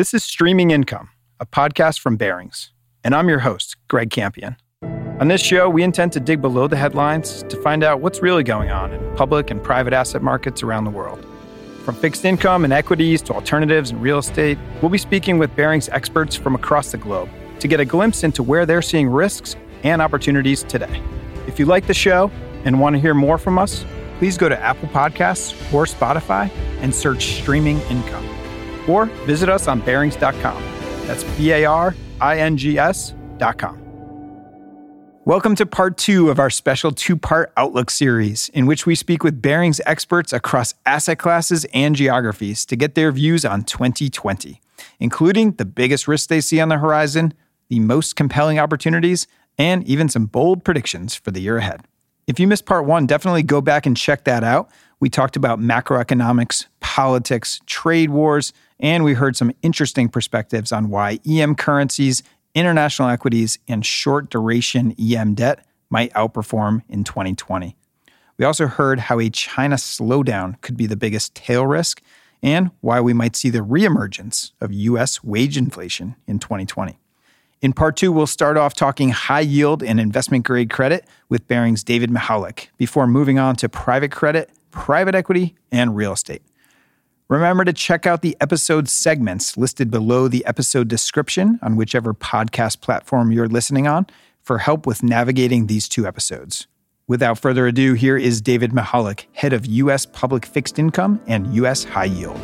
This is Streaming Income, a podcast from Barings, and I'm your host, Greg Campion. On this show, we intend to dig below the headlines to find out what's really going on in public and private asset markets around the world. From fixed income and equities to alternatives and real estate, we'll be speaking with Barings experts from across the globe to get a glimpse into where they're seeing risks and opportunities today. If you like the show and want to hear more from us, please go to Apple Podcasts or Spotify and search Streaming Income or visit us on Barings.com. That's B A R I N G S.com. Welcome to part two of our special two part Outlook series, in which we speak with Barings experts across asset classes and geographies to get their views on 2020, including the biggest risks they see on the horizon, the most compelling opportunities, and even some bold predictions for the year ahead. If you missed part one, definitely go back and check that out. We talked about macroeconomics, politics, trade wars, and we heard some interesting perspectives on why EM currencies, international equities, and short duration EM debt might outperform in 2020. We also heard how a China slowdown could be the biggest tail risk and why we might see the reemergence of US wage inflation in 2020. In part two, we'll start off talking high yield and investment grade credit with Barings David Mihalik before moving on to private credit, private equity, and real estate. Remember to check out the episode segments listed below the episode description on whichever podcast platform you're listening on for help with navigating these two episodes. Without further ado, here is David Mihalik, head of U.S. Public Fixed Income and U.S. High Yield.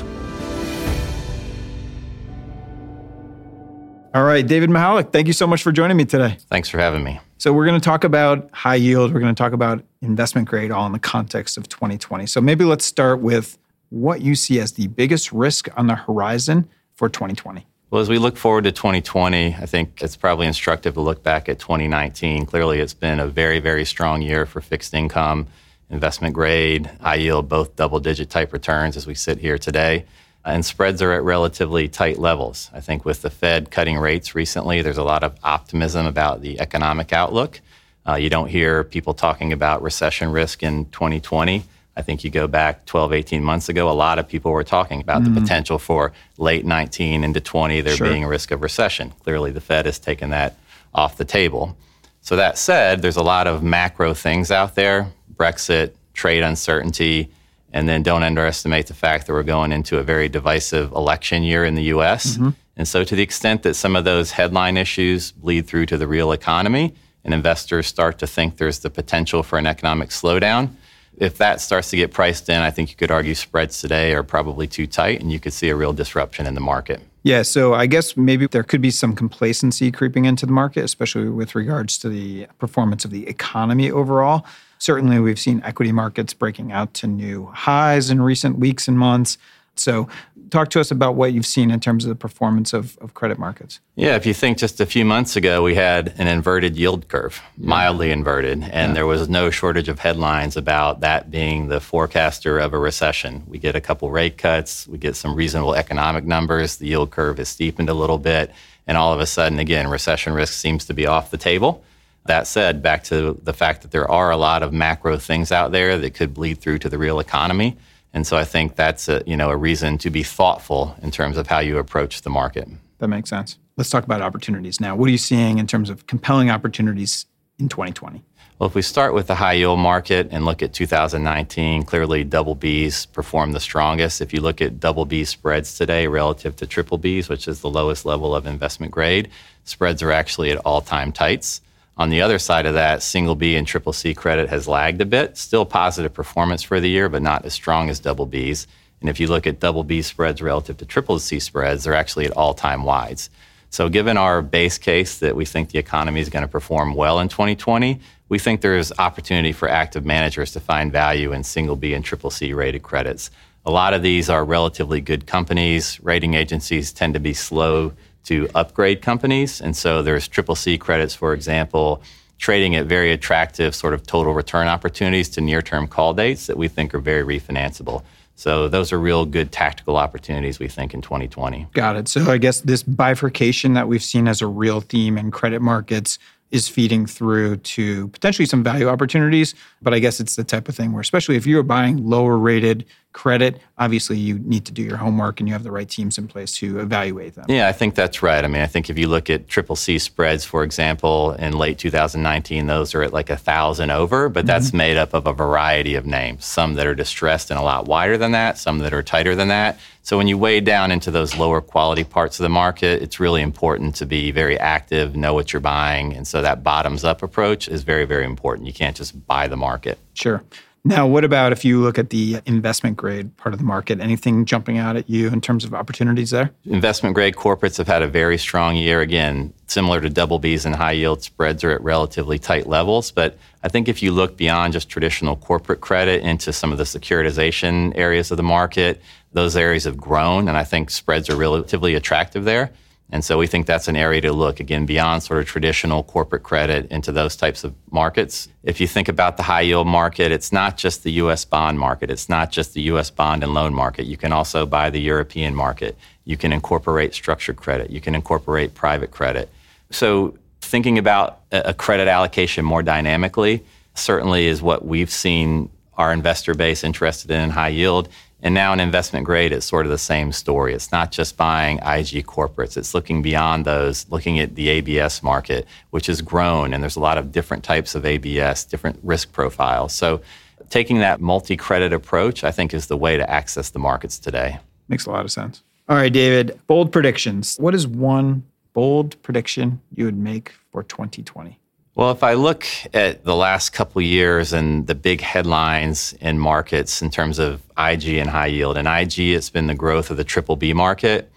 All right, David Mihalik, thank you so much for joining me today. Thanks for having me. So, we're going to talk about high yield, we're going to talk about investment grade, all in the context of 2020. So, maybe let's start with what you see as the biggest risk on the horizon for 2020. Well, as we look forward to 2020, I think it's probably instructive to look back at 2019. Clearly, it's been a very, very strong year for fixed income, investment grade, high yield, both double digit type returns as we sit here today. And spreads are at relatively tight levels. I think with the Fed cutting rates recently, there's a lot of optimism about the economic outlook. Uh, you don't hear people talking about recession risk in 2020. I think you go back 12, 18 months ago, a lot of people were talking about mm-hmm. the potential for late 19 into 20 there sure. being a risk of recession. Clearly, the Fed has taken that off the table. So, that said, there's a lot of macro things out there Brexit, trade uncertainty, and then don't underestimate the fact that we're going into a very divisive election year in the US. Mm-hmm. And so, to the extent that some of those headline issues bleed through to the real economy and investors start to think there's the potential for an economic slowdown, if that starts to get priced in, I think you could argue spreads today are probably too tight and you could see a real disruption in the market. Yeah, so I guess maybe there could be some complacency creeping into the market, especially with regards to the performance of the economy overall. Certainly, we've seen equity markets breaking out to new highs in recent weeks and months. So, talk to us about what you've seen in terms of the performance of, of credit markets. Yeah, if you think just a few months ago, we had an inverted yield curve, mildly inverted, and yeah. there was no shortage of headlines about that being the forecaster of a recession. We get a couple rate cuts, we get some reasonable economic numbers, the yield curve has steepened a little bit, and all of a sudden, again, recession risk seems to be off the table. That said, back to the fact that there are a lot of macro things out there that could bleed through to the real economy. And so I think that's a, you know, a reason to be thoughtful in terms of how you approach the market. That makes sense. Let's talk about opportunities now. What are you seeing in terms of compelling opportunities in 2020? Well, if we start with the high yield market and look at 2019, clearly double Bs performed the strongest. If you look at double B spreads today relative to triple Bs, which is the lowest level of investment grade, spreads are actually at all time tights. On the other side of that, single B and triple C credit has lagged a bit. Still positive performance for the year, but not as strong as double Bs. And if you look at double B spreads relative to triple C spreads, they're actually at all time wides. So, given our base case that we think the economy is going to perform well in 2020, we think there's opportunity for active managers to find value in single B and triple C rated credits. A lot of these are relatively good companies. Rating agencies tend to be slow to upgrade companies. And so there's triple C credits, for example, trading at very attractive sort of total return opportunities to near term call dates that we think are very refinanceable. So those are real good tactical opportunities we think in 2020. Got it. So I guess this bifurcation that we've seen as a real theme in credit markets is feeding through to potentially some value opportunities. But I guess it's the type of thing where, especially if you're buying lower rated credit, obviously you need to do your homework and you have the right teams in place to evaluate them. Yeah, I think that's right. I mean, I think if you look at triple C spreads, for example, in late 2019, those are at like a thousand over, but that's mm-hmm. made up of a variety of names. Some that are distressed and a lot wider than that, some that are tighter than that. So when you weigh down into those lower quality parts of the market, it's really important to be very active, know what you're buying. And so that bottoms up approach is very, very important. You can't just buy the market. Sure. Now, what about if you look at the investment grade part of the market? Anything jumping out at you in terms of opportunities there? Investment grade corporates have had a very strong year. Again, similar to double Bs and high yield spreads are at relatively tight levels. But I think if you look beyond just traditional corporate credit into some of the securitization areas of the market, those areas have grown, and I think spreads are relatively attractive there. And so we think that's an area to look again beyond sort of traditional corporate credit into those types of markets. If you think about the high yield market, it's not just the US bond market, it's not just the US bond and loan market. You can also buy the European market. You can incorporate structured credit, you can incorporate private credit. So thinking about a credit allocation more dynamically certainly is what we've seen our investor base interested in, high yield. And now in investment grade, it's sort of the same story. It's not just buying IG corporates, it's looking beyond those, looking at the ABS market, which has grown. And there's a lot of different types of ABS, different risk profiles. So taking that multi credit approach, I think, is the way to access the markets today. Makes a lot of sense. All right, David, bold predictions. What is one bold prediction you would make for 2020? Well, if I look at the last couple years and the big headlines in markets in terms of IG and high yield, and IG, it's been the growth of the triple B market.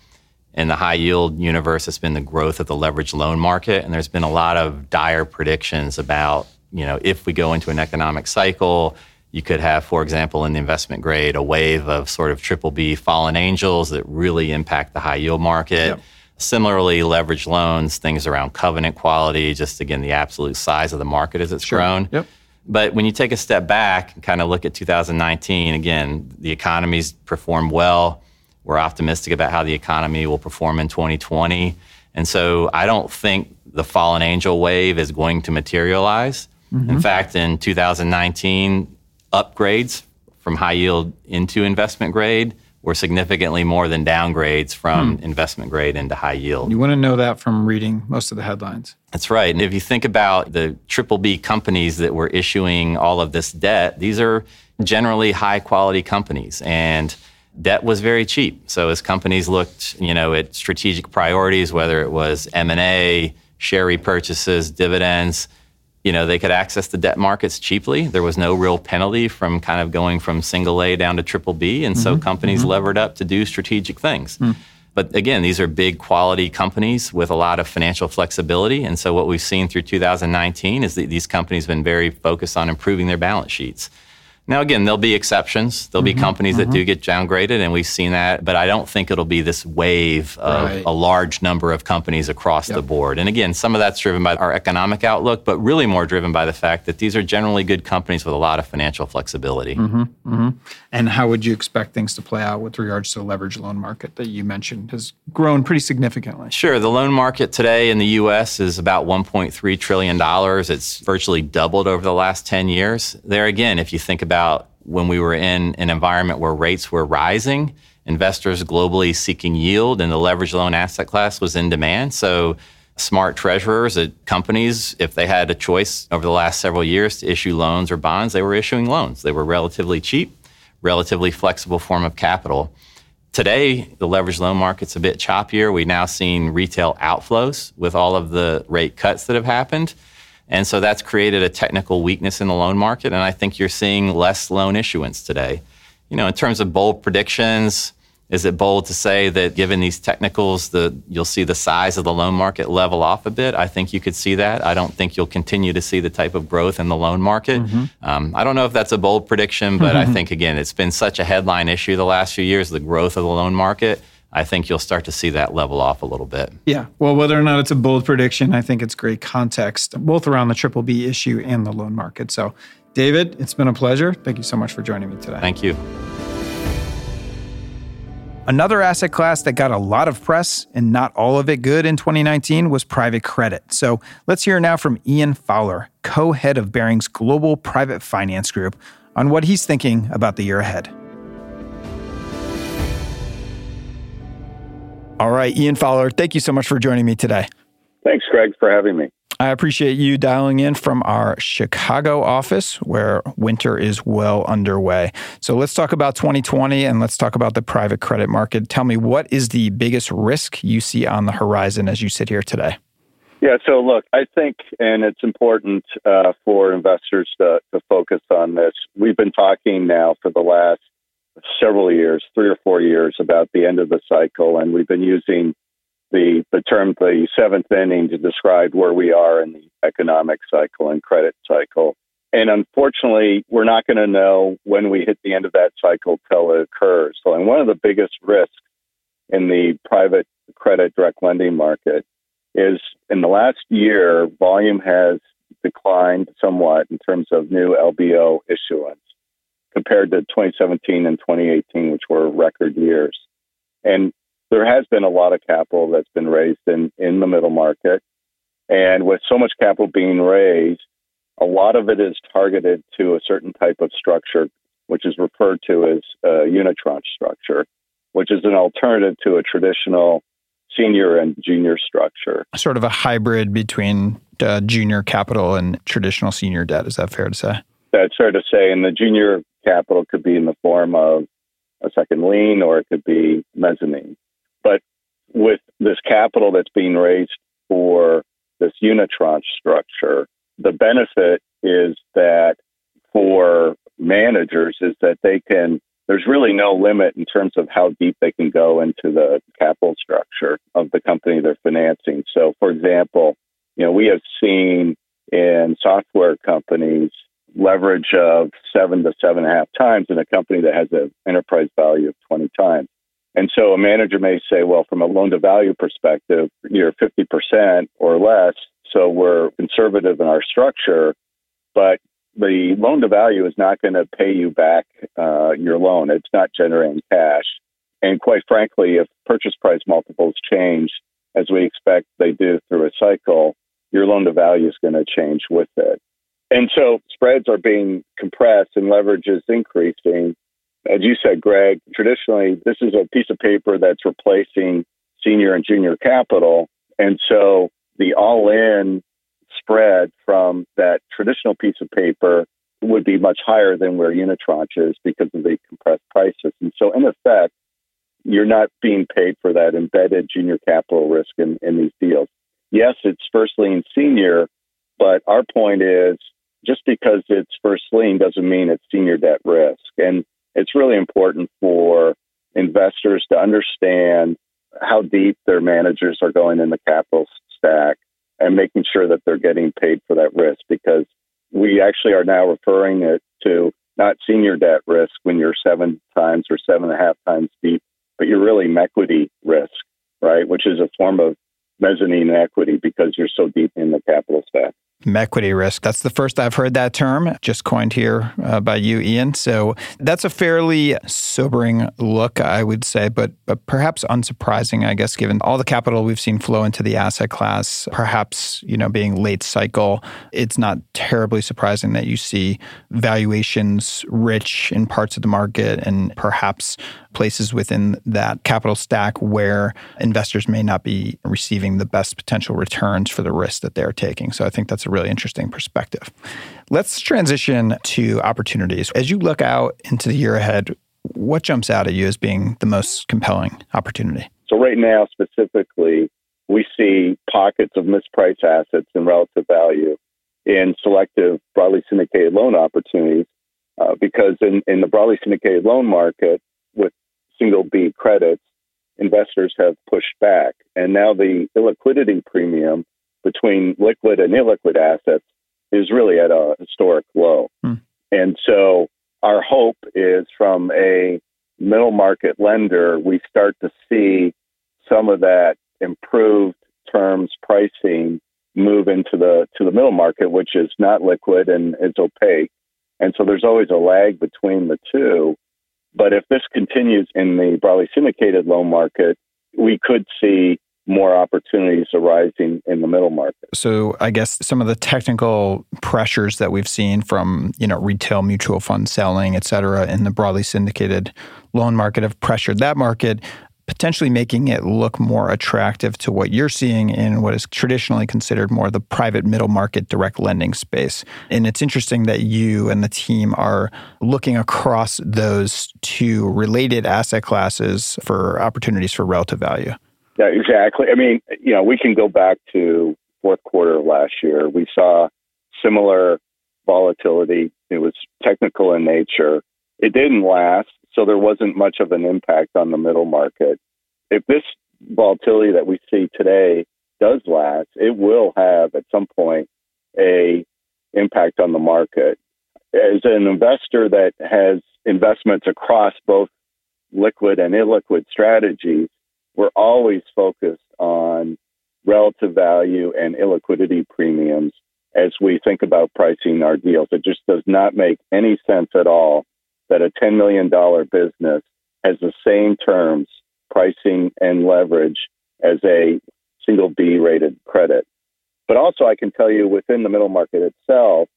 In the high yield universe, it's been the growth of the leveraged loan market. And there's been a lot of dire predictions about, you know, if we go into an economic cycle, you could have, for example, in the investment grade, a wave of sort of triple B fallen angels that really impact the high yield market. Similarly, leverage loans, things around covenant quality, just again, the absolute size of the market as it's sure. grown. Yep. But when you take a step back and kind of look at 2019, again, the economy's performed well. We're optimistic about how the economy will perform in 2020. And so I don't think the fallen angel wave is going to materialize. Mm-hmm. In fact, in 2019, upgrades from high yield into investment grade were significantly more than downgrades from hmm. investment grade into high yield. You wouldn't know that from reading most of the headlines. That's right. And if you think about the triple B companies that were issuing all of this debt, these are generally high quality companies and debt was very cheap. So as companies looked, you know, at strategic priorities, whether it was M&A, share repurchases, dividends, you know, they could access the debt markets cheaply. There was no real penalty from kind of going from single A down to triple B. And mm-hmm. so companies mm-hmm. levered up to do strategic things. Mm. But again, these are big quality companies with a lot of financial flexibility. And so what we've seen through 2019 is that these companies have been very focused on improving their balance sheets. Now, again, there'll be exceptions. There'll mm-hmm, be companies mm-hmm. that do get downgraded, and we've seen that. But I don't think it'll be this wave of right. a large number of companies across yep. the board. And again, some of that's driven by our economic outlook, but really more driven by the fact that these are generally good companies with a lot of financial flexibility. Mm-hmm, mm-hmm. and how would you expect things to play out with regards to the leverage loan market that you mentioned has grown pretty significantly? Sure. The loan market today in the U.S. is about $1.3 trillion. It's virtually doubled over the last 10 years. There again, if you think about about when we were in an environment where rates were rising, investors globally seeking yield, and the leveraged loan asset class was in demand. So, smart treasurers at companies, if they had a choice over the last several years to issue loans or bonds, they were issuing loans. They were relatively cheap, relatively flexible form of capital. Today, the leveraged loan market's a bit choppier. We've now seen retail outflows with all of the rate cuts that have happened. And so that's created a technical weakness in the loan market. And I think you're seeing less loan issuance today. You know, in terms of bold predictions, is it bold to say that given these technicals, the, you'll see the size of the loan market level off a bit? I think you could see that. I don't think you'll continue to see the type of growth in the loan market. Mm-hmm. Um, I don't know if that's a bold prediction, but mm-hmm. I think, again, it's been such a headline issue the last few years, the growth of the loan market. I think you'll start to see that level off a little bit. Yeah. Well, whether or not it's a bold prediction, I think it's great context, both around the triple B issue and the loan market. So, David, it's been a pleasure. Thank you so much for joining me today. Thank you. Another asset class that got a lot of press and not all of it good in 2019 was private credit. So let's hear now from Ian Fowler, co head of Barings Global Private Finance Group, on what he's thinking about the year ahead. All right, Ian Fowler, thank you so much for joining me today. Thanks, Greg, for having me. I appreciate you dialing in from our Chicago office where winter is well underway. So let's talk about 2020 and let's talk about the private credit market. Tell me, what is the biggest risk you see on the horizon as you sit here today? Yeah, so look, I think, and it's important uh, for investors to, to focus on this. We've been talking now for the last several years, three or four years, about the end of the cycle, and we've been using the the term the seventh inning to describe where we are in the economic cycle and credit cycle. And unfortunately, we're not going to know when we hit the end of that cycle till it occurs. So, and one of the biggest risks in the private credit direct lending market is in the last year, volume has declined somewhat in terms of new LBO issuance compared to 2017 and 2018, which were record years. And there has been a lot of capital that's been raised in, in the middle market. And with so much capital being raised, a lot of it is targeted to a certain type of structure, which is referred to as a unitranche structure, which is an alternative to a traditional senior and junior structure. Sort of a hybrid between uh, junior capital and traditional senior debt. Is that fair to say? That's fair to say. And the junior capital could be in the form of a second lien or it could be mezzanine. But with this capital that's being raised for this unitranche structure, the benefit is that for managers is that they can there's really no limit in terms of how deep they can go into the capital structure of the company they're financing. So for example, you know, we have seen in software companies leverage of seven to seven and a half times in a company that has an enterprise value of 20 times. And so a manager may say, well, from a loan to value perspective, you're 50% or less. So we're conservative in our structure, but the loan to value is not going to pay you back uh, your loan. It's not generating cash. And quite frankly, if purchase price multiples change, as we expect they do through a cycle, your loan to value is going to change with it. And so spreads are being compressed and leverage is increasing. As you said, Greg, traditionally, this is a piece of paper that's replacing senior and junior capital. And so the all in spread from that traditional piece of paper would be much higher than where unitranche is because of the compressed prices. And so, in effect, you're not being paid for that embedded junior capital risk in, in these deals. Yes, it's first lien senior, but our point is just because it's first lien doesn't mean it's senior debt risk. And it's really important for investors to understand how deep their managers are going in the capital stack and making sure that they're getting paid for that risk because we actually are now referring it to not senior debt risk when you're seven times or seven and a half times deep, but you're really equity risk, right? Which is a form of mezzanine equity because you're so deep in the capital stack equity risk. That's the first I've heard that term, just coined here uh, by you, Ian. So that's a fairly sobering look, I would say, but, but perhaps unsurprising, I guess, given all the capital we've seen flow into the asset class. Perhaps, you know, being late cycle, it's not terribly surprising that you see valuations rich in parts of the market and perhaps places within that capital stack where investors may not be receiving the best potential returns for the risk that they're taking. So I think that's really interesting perspective. Let's transition to opportunities. As you look out into the year ahead, what jumps out at you as being the most compelling opportunity? So, right now, specifically, we see pockets of mispriced assets and relative value in selective broadly syndicated loan opportunities uh, because in, in the broadly syndicated loan market with single B credits, investors have pushed back. And now the illiquidity premium between liquid and illiquid assets is really at a historic low. Hmm. And so our hope is from a middle market lender, we start to see some of that improved terms pricing move into the to the middle market, which is not liquid and is opaque. And so there's always a lag between the two. But if this continues in the broadly syndicated loan market, we could see more opportunities arising in the middle market. So I guess some of the technical pressures that we've seen from, you know, retail mutual fund selling, et cetera, in the broadly syndicated loan market have pressured that market potentially making it look more attractive to what you're seeing in what is traditionally considered more the private middle market direct lending space. And it's interesting that you and the team are looking across those two related asset classes for opportunities for relative value. Yeah, exactly. I mean, you know, we can go back to fourth quarter of last year. We saw similar volatility. It was technical in nature. It didn't last so there wasn't much of an impact on the middle market. If this volatility that we see today does last, it will have at some point a impact on the market. As an investor that has investments across both liquid and illiquid strategies, we're always focused on relative value and illiquidity premiums as we think about pricing our deals. It just does not make any sense at all that a $10 million business has the same terms, pricing, and leverage as a single B rated credit. But also, I can tell you within the middle market itself,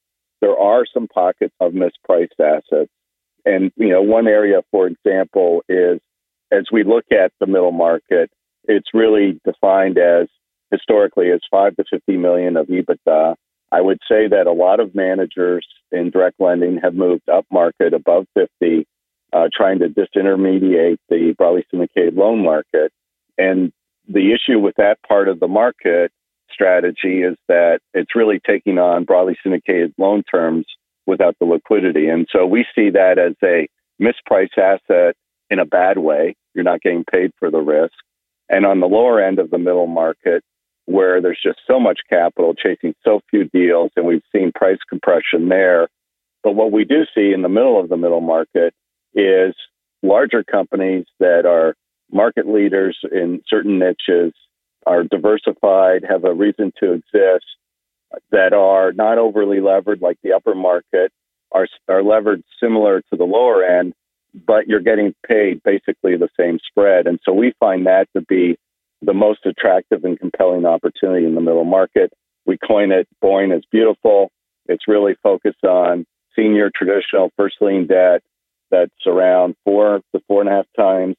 there are some pockets of mispriced assets. And, you know, one area, for example, is as we look at the middle market, it's really defined as historically as 5 to 50 million of EBITDA I would say that a lot of managers in direct lending have moved up market above 50, uh, trying to disintermediate the broadly syndicated loan market. And the issue with that part of the market strategy is that it's really taking on broadly syndicated loan terms without the liquidity. And so we see that as a mispriced asset in a bad way. You're not getting paid for the risk. And on the lower end of the middle market, where there's just so much capital chasing so few deals, and we've seen price compression there. But what we do see in the middle of the middle market is larger companies that are market leaders in certain niches, are diversified, have a reason to exist, that are not overly levered like the upper market, are, are levered similar to the lower end, but you're getting paid basically the same spread. And so we find that to be the most attractive and compelling opportunity in the middle market. We coin it boring is beautiful. It's really focused on senior traditional first lien debt that's around four to four and a half times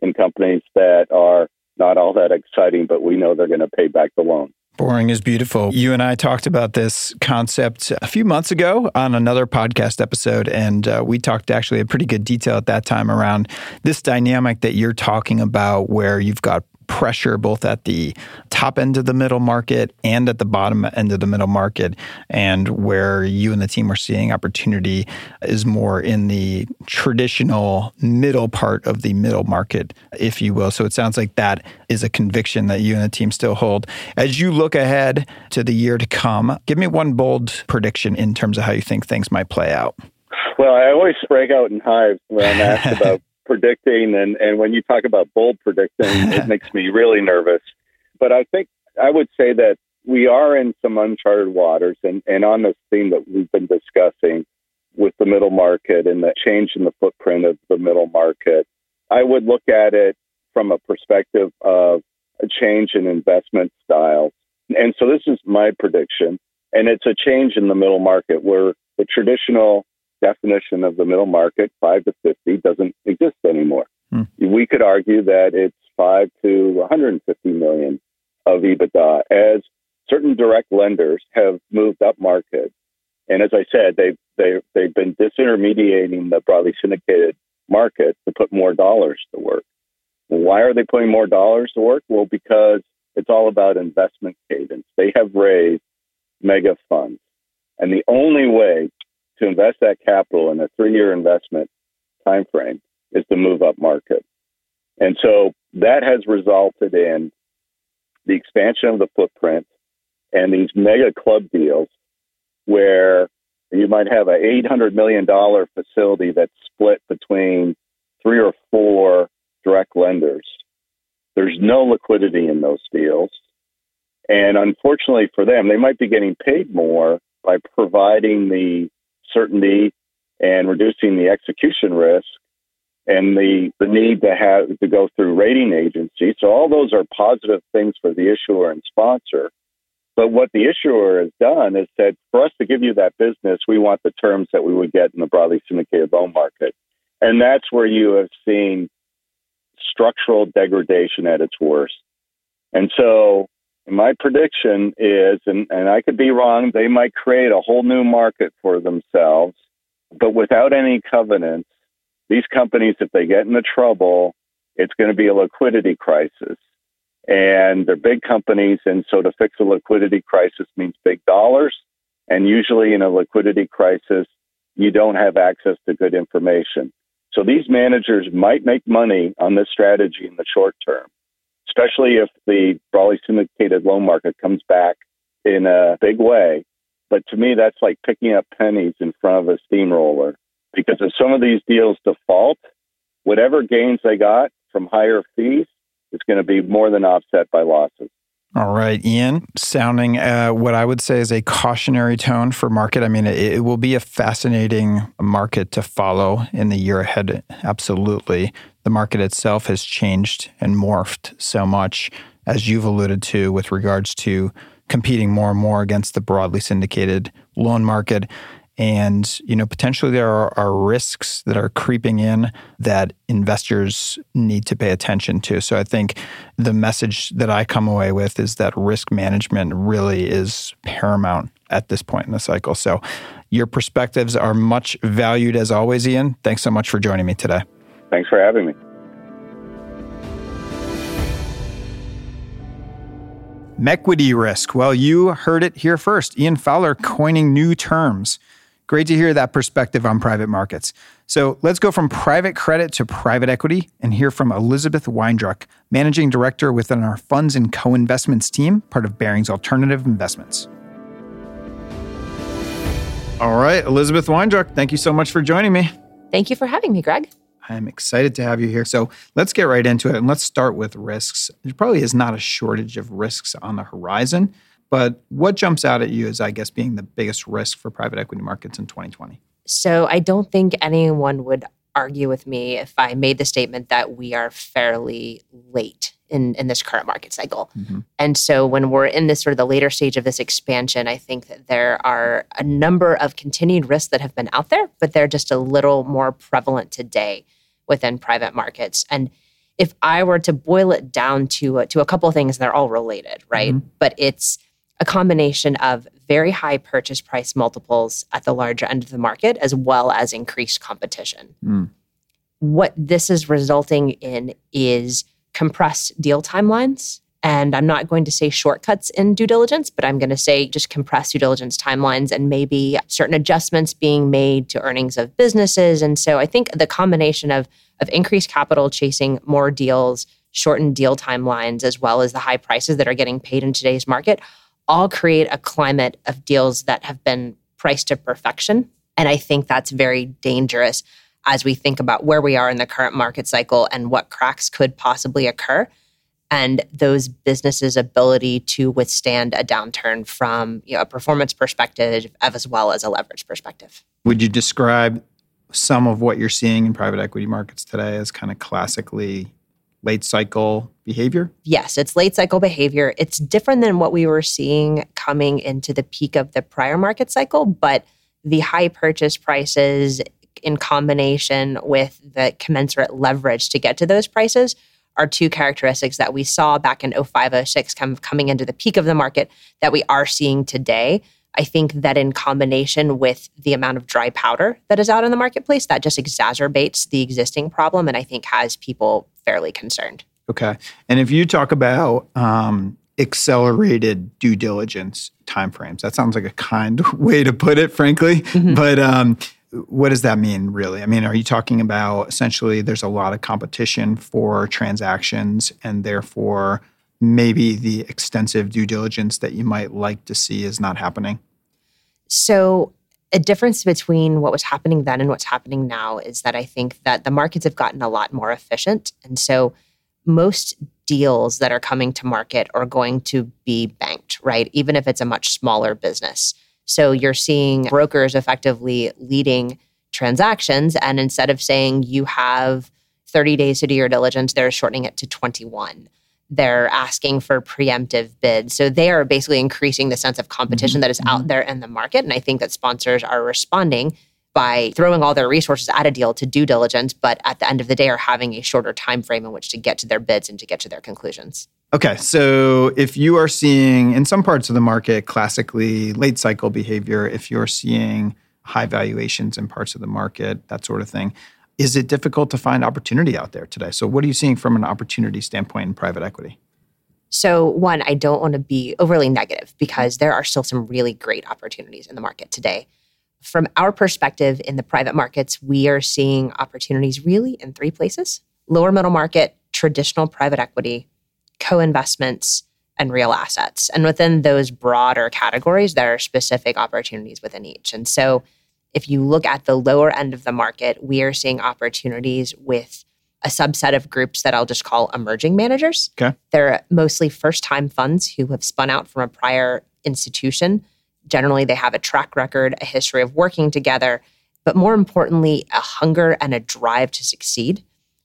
in companies that are not all that exciting, but we know they're going to pay back the loan. Boring is beautiful. You and I talked about this concept a few months ago on another podcast episode, and uh, we talked actually a pretty good detail at that time around this dynamic that you're talking about, where you've got pressure both at the top end of the middle market and at the bottom end of the middle market. And where you and the team are seeing opportunity is more in the traditional middle part of the middle market, if you will. So it sounds like that is a conviction that you and the team still hold. As you look ahead to the year to come, give me one bold prediction in terms of how you think things might play out. Well, I always break out in hives when I'm asked about predicting and, and when you talk about bold predicting, it makes me really nervous. But I think I would say that we are in some uncharted waters and, and on this theme that we've been discussing with the middle market and the change in the footprint of the middle market, I would look at it from a perspective of a change in investment styles. And so this is my prediction. And it's a change in the middle market where the traditional definition of the middle market, five to 50, doesn't exist anymore. Hmm. We could argue that it's five to 150 million of EBITDA as certain direct lenders have moved up market. And as I said, they've, they, they've been disintermediating the broadly syndicated market to put more dollars to work. Why are they putting more dollars to work? Well, because it's all about investment cadence. They have raised mega funds. And the only way to invest that capital in a three-year investment time frame is to move up market. And so that has resulted in the expansion of the footprint and these mega club deals where you might have an $800 million facility that's split between three or four direct lenders. There's no liquidity in those deals. And unfortunately for them, they might be getting paid more by providing the certainty and reducing the execution risk and the, the need to have to go through rating agencies. So all those are positive things for the issuer and sponsor. But what the issuer has done is said, for us to give you that business, we want the terms that we would get in the broadly syndicated loan market. And that's where you have seen structural degradation at its worst. And so my prediction is, and, and I could be wrong, they might create a whole new market for themselves, but without any covenants, these companies, if they get into trouble, it's going to be a liquidity crisis. And they're big companies, and so to fix a liquidity crisis means big dollars. And usually in a liquidity crisis, you don't have access to good information. So these managers might make money on this strategy in the short term, especially if the broadly syndicated loan market comes back in a big way. But to me, that's like picking up pennies in front of a steamroller because if some of these deals default, whatever gains they got from higher fees is going to be more than offset by losses. All right, Ian, sounding uh, what I would say is a cautionary tone for market. I mean, it, it, will be a fascinating market to follow in the year ahead. Absolutely. The market itself has changed and morphed so much, as you've alluded to, with regards to competing more and more against the broadly syndicated loan market and you know potentially there are, are, risks that are creeping in that investors need to pay attention to so i think the message that i come away with is that risk management really is paramount at this point in the cycle so your perspectives are much valued as always ian thanks so much for joining me today thanks for having me Equity risk. Well, you heard it here first. Ian Fowler coining new terms. Great to hear that perspective on private markets. So let's go from private credit to private equity and hear from Elizabeth Weindruck, Managing Director within our Funds and Co Investments team, part of Barings Alternative Investments. All right, Elizabeth Weindruck, thank you so much for joining me. Thank you for having me, Greg. I'm excited to have you here. So let's get right into it and let's start with risks. There probably is not a shortage of risks on the horizon. But what jumps out at you as, I guess, being the biggest risk for private equity markets in 2020? So I don't think anyone would argue with me if I made the statement that we are fairly late in, in this current market cycle. Mm-hmm. And so when we're in this sort of the later stage of this expansion, I think that there are a number of continued risks that have been out there, but they're just a little more prevalent today within private markets. And if I were to boil it down to a, to a couple of things, they're all related, right? Mm-hmm. But it's a combination of very high purchase price multiples at the larger end of the market, as well as increased competition. Mm. What this is resulting in is compressed deal timelines. And I'm not going to say shortcuts in due diligence, but I'm going to say just compressed due diligence timelines and maybe certain adjustments being made to earnings of businesses. And so I think the combination of, of increased capital chasing more deals, shortened deal timelines, as well as the high prices that are getting paid in today's market all create a climate of deals that have been priced to perfection. And I think that's very dangerous as we think about where we are in the current market cycle and what cracks could possibly occur and those businesses' ability to withstand a downturn from you know, a performance perspective as well as a leverage perspective. Would you describe some of what you're seeing in private equity markets today as kind of classically late cycle behavior? Yes, it's late cycle behavior. It's different than what we were seeing coming into the peak of the prior market cycle, but the high purchase prices in combination with the commensurate leverage to get to those prices are two characteristics that we saw back in 05, 06 come, coming into the peak of the market that we are seeing today. I think that in combination with the amount of dry powder that is out in the marketplace, that just exacerbates the existing problem and I think has people fairly concerned. Okay. And if you talk about um, accelerated due diligence timeframes, that sounds like a kind way to put it, frankly. Mm-hmm. But um, what does that mean, really? I mean, are you talking about essentially there's a lot of competition for transactions and therefore maybe the extensive due diligence that you might like to see is not happening? So, a difference between what was happening then and what's happening now is that I think that the markets have gotten a lot more efficient. And so most deals that are coming to market are going to be banked, right? Even if it's a much smaller business. So you're seeing brokers effectively leading transactions. And instead of saying you have 30 days to do your diligence, they're shortening it to 21 they're asking for preemptive bids. So they are basically increasing the sense of competition mm-hmm. that is out mm-hmm. there in the market. And I think that sponsors are responding by throwing all their resources at a deal to due diligence, but at the end of the day are having a shorter time frame in which to get to their bids and to get to their conclusions. Okay, so if you are seeing in some parts of the market classically late cycle behavior, if you're seeing high valuations in parts of the market, that sort of thing, is it difficult to find opportunity out there today? So, what are you seeing from an opportunity standpoint in private equity? So, one, I don't want to be overly negative because there are still some really great opportunities in the market today. From our perspective in the private markets, we are seeing opportunities really in three places lower middle market, traditional private equity, co investments, and real assets. And within those broader categories, there are specific opportunities within each. And so, if you look at the lower end of the market, we are seeing opportunities with a subset of groups that I'll just call emerging managers. Okay. They're mostly first time funds who have spun out from a prior institution. Generally, they have a track record, a history of working together, but more importantly, a hunger and a drive to succeed.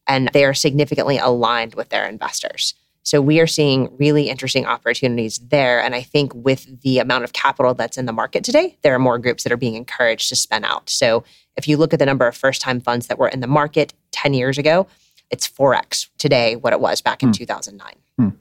And they are significantly aligned with their investors. So we are seeing really interesting opportunities there. And I think with the amount of capital that's in the market today, there are more groups that are being encouraged to spin out. So if you look at the number of first time funds that were in the market 10 years ago, it's 4x today what it was back in mm. 2009. Mm.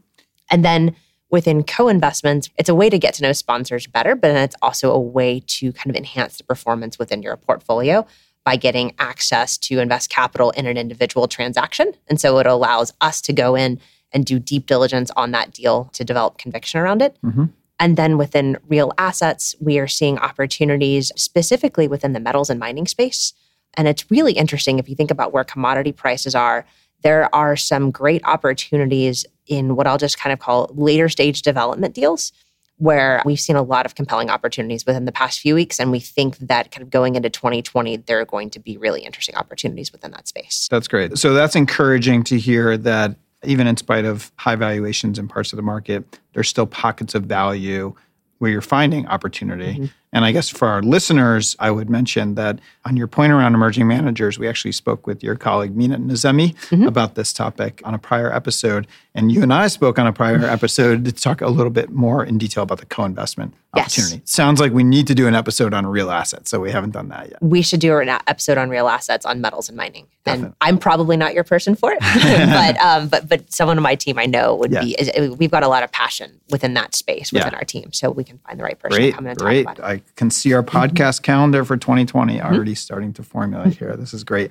And then within co investments, it's a way to get to know sponsors better, but it's also a way to kind of enhance the performance within your portfolio by getting access to invest capital in an individual transaction. And so it allows us to go in and do deep diligence on that deal to develop conviction around it. Mm-hmm. And then within real assets, we are seeing opportunities specifically within the metals and mining space. And it's really interesting if you think about where commodity prices are. There are some great opportunities in what I'll just kind of call later stage development deals where we've seen a lot of compelling opportunities within the past few weeks. And we think that kind of going into 2020, there are going to be really interesting opportunities within that space. That's great. So that's encouraging to hear that even in spite of high valuations in parts of the market, there's still pockets of value where you're finding opportunity. Mm-hmm. And I guess for our listeners, I would mention that on your point around emerging managers, we actually spoke with your colleague Mina Nazemi mm-hmm. about this topic on a prior episode. And you and I spoke on a prior episode to talk a little bit more in detail about the co-investment yes. opportunity. Sounds like we need to do an episode on real assets, so we haven't done that yet. We should do an episode on real assets on metals and mining. Definitely. And I'm probably not your person for it, but um, but but someone on my team I know would yeah. be. We've got a lot of passion within that space within yeah. our team, so we can find the right person great, to come in and great. talk about it. I can see our mm-hmm. podcast calendar for 2020 mm-hmm. already starting to formulate here. This is great.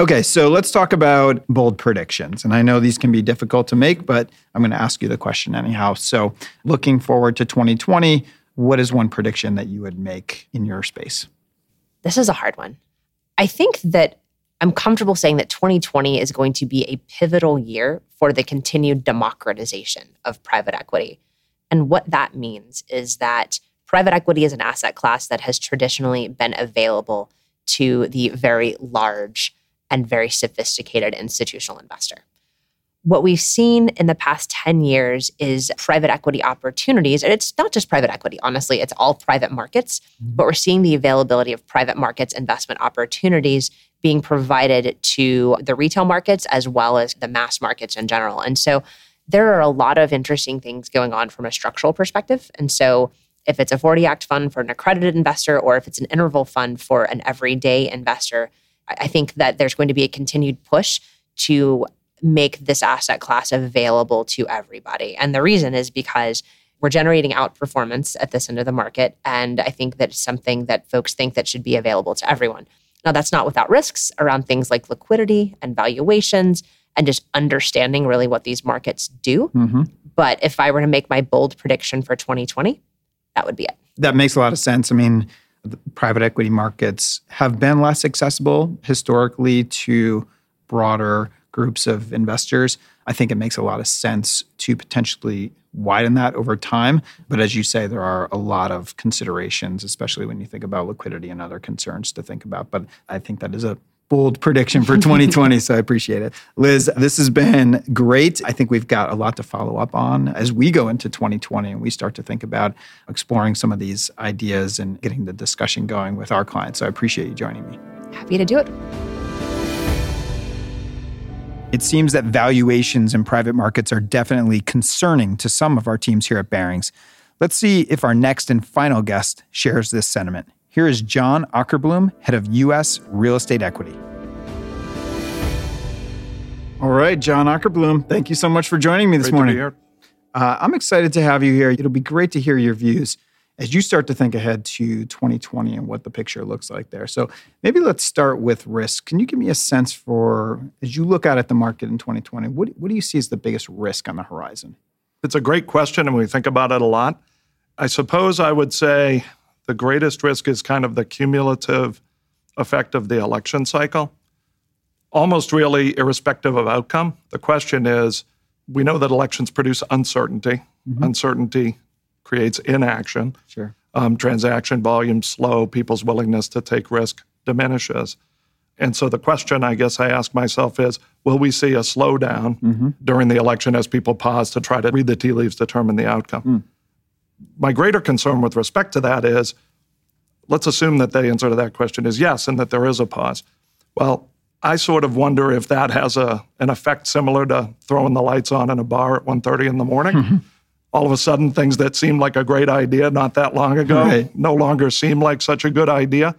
Okay, so let's talk about bold predictions. And I know these can be difficult to make, but I'm going to ask you the question anyhow. So, looking forward to 2020, what is one prediction that you would make in your space? This is a hard one. I think that I'm comfortable saying that 2020 is going to be a pivotal year for the continued democratization of private equity. And what that means is that private equity is an asset class that has traditionally been available to the very large and very sophisticated institutional investor. What we've seen in the past 10 years is private equity opportunities. And it's not just private equity, honestly, it's all private markets. Mm-hmm. But we're seeing the availability of private markets investment opportunities being provided to the retail markets as well as the mass markets in general. And so there are a lot of interesting things going on from a structural perspective. And so if it's a 40 Act fund for an accredited investor or if it's an interval fund for an everyday investor, I think that there's going to be a continued push to make this asset class available to everybody. And the reason is because we're generating outperformance at this end of the market. And I think that's something that folks think that should be available to everyone. Now, that's not without risks around things like liquidity and valuations and just understanding really what these markets do. Mm-hmm. But if I were to make my bold prediction for 2020, that would be it. That makes a lot of sense. I mean, private equity markets have been less accessible historically to broader groups of investors. I think it makes a lot of sense to potentially widen that over time. But as you say, there are a lot of considerations, especially when you think about liquidity and other concerns to think about. But I think that is a bold prediction for 2020. so I appreciate it. Liz, this has been great. I think we've got a lot to follow up on as we go into 2020 and we start to think about exploring some of these ideas and getting the discussion going with our clients. So I appreciate you joining me. Happy to do it. It seems that valuations in private markets are definitely concerning to some of our teams here at Barings. Let's see if our next and final guest shares this sentiment. Here is John Ockerbloom, head of U.S. Real Estate Equity. All right, John Ockerbloom, thank you so much for joining me this Great morning. To be here. Uh, I'm excited to have you here. It'll be great to hear your views as you start to think ahead to 2020 and what the picture looks like there. So maybe let's start with risk. Can you give me a sense for, as you look out at the market in 2020, what, what do you see as the biggest risk on the horizon? It's a great question, and we think about it a lot. I suppose I would say the greatest risk is kind of the cumulative effect of the election cycle, almost really irrespective of outcome. The question is we know that elections produce uncertainty. Mm-hmm. Uncertainty creates inaction. Sure. Um, transaction volume slow, people's willingness to take risk diminishes. And so the question I guess I ask myself is will we see a slowdown mm-hmm. during the election as people pause to try to read the tea leaves, determine the outcome? Hmm. My greater concern with respect to that is let's assume that the answer to that question is yes and that there is a pause. Well, I sort of wonder if that has a an effect similar to throwing the lights on in a bar at 1.30 in the morning. Mm-hmm. All of a sudden, things that seemed like a great idea not that long ago Right. no longer seem like such a good idea.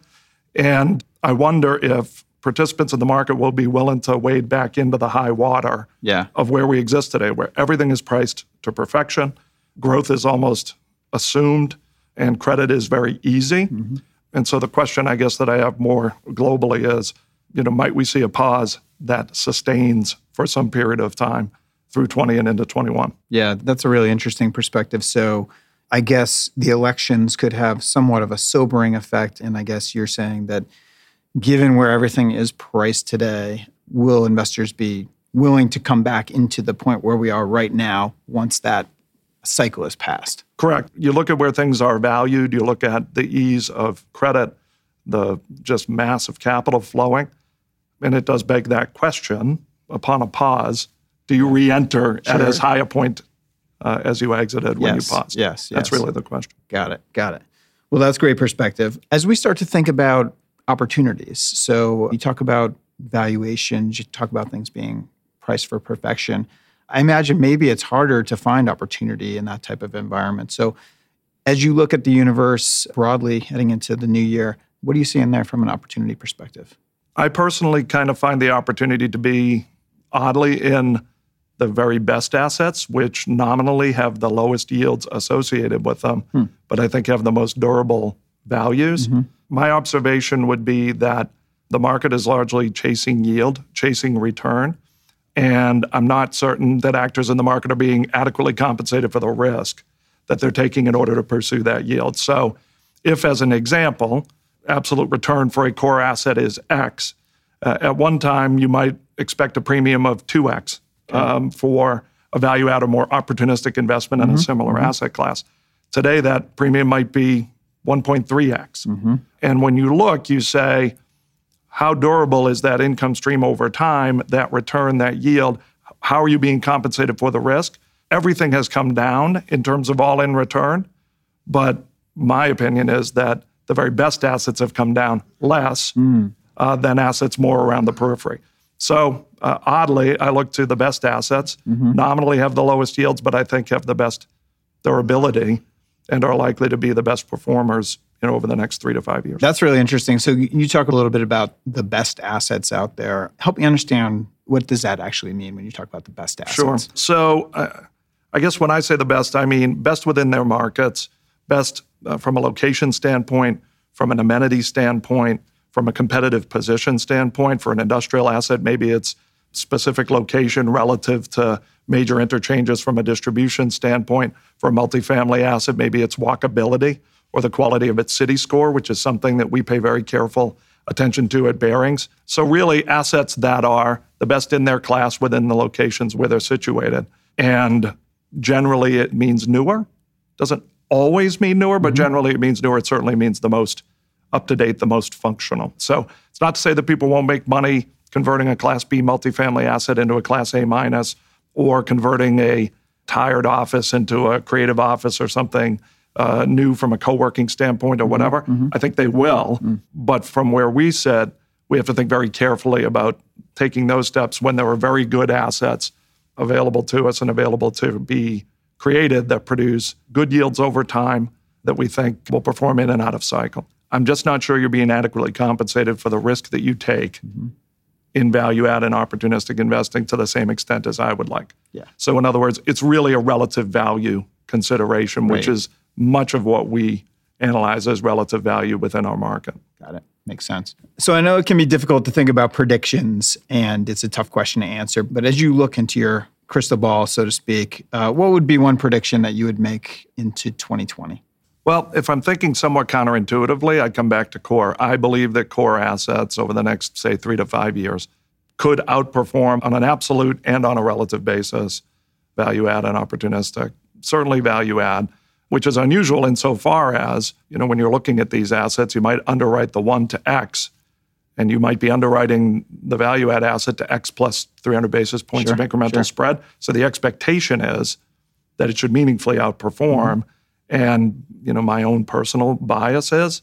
And I wonder if participants in the market will be willing to wade back into the high water Yeah. of where we exist today, where everything is priced to perfection, growth is almost assumed, and credit is very easy. Mm-hmm. And so the question I guess that I have more globally is, you know, might we see a pause that sustains for some period of time through 20 and into 21? Yeah, that's a really interesting perspective. So, I guess the elections could have somewhat of a sobering effect. And I guess you're saying that given where everything is priced today, will investors be willing to come back into the point where we are right now once that cycle is passed? Correct. You look at where things are valued, you look at the ease of credit, the just massive capital flowing, and it does beg that question upon a pause do you re enter at as high a point uh, as you exited when Yes, you paused? yes, yes. That's really the question. Got it. Got it. Well, that's great perspective. As we start to think about opportunities, so you talk about valuations, you talk about things being priced for perfection. I imagine maybe it's harder to find opportunity in that type of environment. So, as you look at the universe broadly heading into the new year, what are you seeing there from an opportunity perspective? I personally kind of find the opportunity to be oddly in the very best assets, which nominally have the lowest yields associated with them, hmm. but I think have the most durable values. Mm-hmm. My observation would be that the market is largely chasing yield, chasing return. And I'm not certain that actors in the market are being adequately compensated for the risk that they're taking in order to pursue that yield. So, if, as an example, absolute return for a core asset is X, uh, at one time you might expect a premium of 2X um, for a value add or more opportunistic investment in a similar asset class. Today, that premium might be 1.3X. And when you look, you say, how durable is that income stream over time, that return, that yield? How are you being compensated for the risk? Everything has come down in terms of all in return, but my opinion is that the very best assets have come down less uh, than assets more around the periphery. So, uh, oddly, I look to the best assets, nominally have the lowest yields, but I think have the best durability and are likely to be the best performers you know, over the next three to five years. That's really interesting. So, you talk a little bit about the best assets out there. Help me understand what does that actually mean when you talk about the best assets? Sure. So uh, I guess when I say the best, I mean best within their markets, best uh, from a location standpoint, from an amenity standpoint, from a competitive position standpoint. For an industrial asset, maybe it's specific location relative to major interchanges from a distribution standpoint. For a multifamily asset, maybe it's walkability or the quality of its city score, which is something that we pay very careful attention to at Barings. So, really, assets that are the best in their class within the locations where they're situated. And generally, it means newer. Doesn't always mean newer, but mm-hmm. generally, it means newer. It certainly means the most up to date, the most functional. So, it's not to say that people won't make money converting a Class B multifamily asset into a Class A minus or converting a tired office into a creative office or something uh, new from a co-working standpoint or whatever. I think they will, but from where we sit, we have to think very carefully about taking those steps when there are very good assets available to us and available to be created that produce good yields over time that we think will perform in and out of cycle. I'm just not sure you're being adequately compensated for the risk that you take mm-hmm. in value add and opportunistic investing to the same extent as I would like. Yeah. So, in other words, it's really a relative value consideration, which is much of what we analyze as relative value within our market. Got it. Makes sense. So I know it can be difficult to think about predictions and it's a tough question to answer, but as you look into your crystal ball, so to speak, uh, what would be one prediction that you would make into 2020? Well, if I'm thinking somewhat counterintuitively, I come back to core. I believe that core assets over the next, say, three to five years could outperform on an absolute and on a relative basis value add and opportunistic. Certainly value add, which is unusual insofar as, you know, when you're looking at these assets, you might underwrite the one to X and you might be underwriting the value add asset to X plus 300 basis points sure, of incremental sure. spread. So the expectation is that it should meaningfully outperform. Mm-hmm. And, you know, my own personal bias is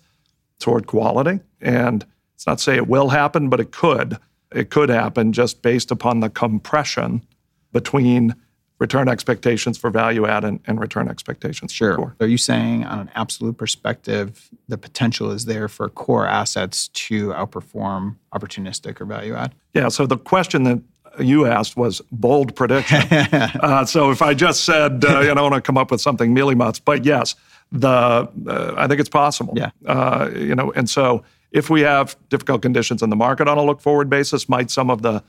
toward quality. And it's not to say it will happen, but it could. It could happen just based upon the compression between return expectations for value add and, and return expectations sure. core. Are you saying on an absolute perspective, the potential is there for core assets to outperform opportunistic or value add? Yeah. So the question that you asked was bold prediction. uh, so if I just said, uh, you know, I want to come up with something mealy mutts, but yes, the uh, I think it's possible. Yeah. Uh, you know, and so if we have difficult conditions in the market on a look forward basis, might some of the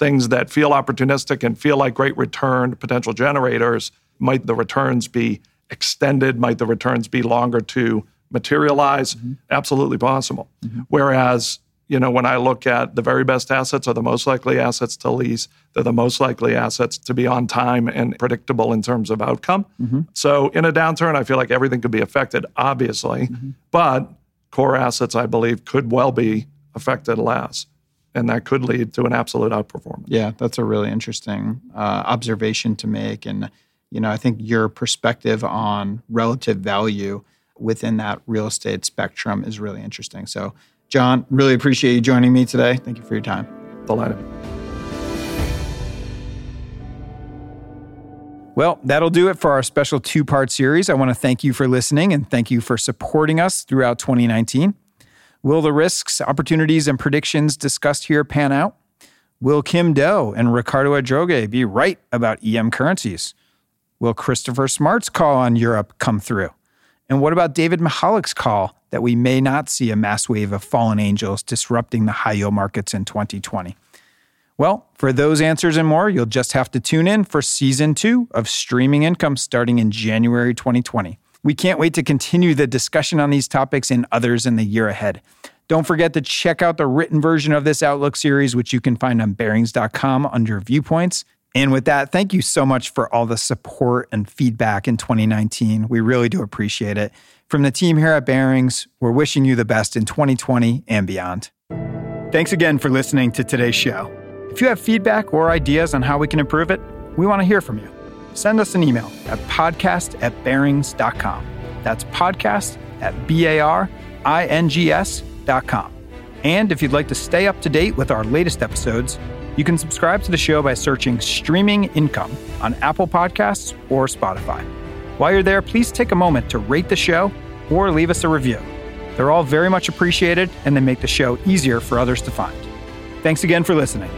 things that feel opportunistic and feel like great return potential generators, might the returns be extended? Might the returns be longer to materialize? Mm-hmm. Absolutely possible. Mm-hmm. Whereas, you know, when I look at the very best assets are the most likely assets to lease, they're the most likely assets to be on time and predictable in terms of outcome. Mm-hmm. So in a downturn, I feel like everything could be affected, obviously, mm-hmm. but core assets, I believe, could well be affected less and that could lead to an absolute outperformance. Yeah, that's a really interesting uh, observation to make, and you know, I think your perspective on relative value within that real estate spectrum is really interesting. So, John, really appreciate you joining me today. Thank you for your time. Delighted. Well, that'll do it for our special two part series. I want to thank you for listening and thank you for supporting us throughout 2019. Will the risks, opportunities, and predictions discussed here pan out? Will Kim Do and Ricardo Adrogué be right about EM currencies? Will Christopher Smart's call on Europe come through? And what about David Mihalik's call that we may not see a mass wave of fallen angels disrupting the high yield markets in 2020? Well, for those answers and more, you'll just have to tune in for season two of Streaming Income starting in January 2020. We can't wait to continue the discussion on these topics and others in the year ahead. Don't forget to check out the written version of this Outlook series, which you can find on Barings.com under Viewpoints. And with that, thank you so much for all the support and feedback in 2019. We really do appreciate it. From the team here at Barings, we're wishing you the best in 2020 and beyond. Thanks again for listening to today's show. If you have feedback or ideas on how we can improve it, we want to hear from you send us an email at podcast at barings.com. That's podcast at B A R I N G S.com. And if you'd like to stay up to date with our latest episodes, you can subscribe to the show by searching Streaming Income on Apple Podcasts or Spotify. While you're there, please take a moment to rate the show or leave us a review. They're all very much appreciated and they make the show easier for others to find. Thanks again for listening.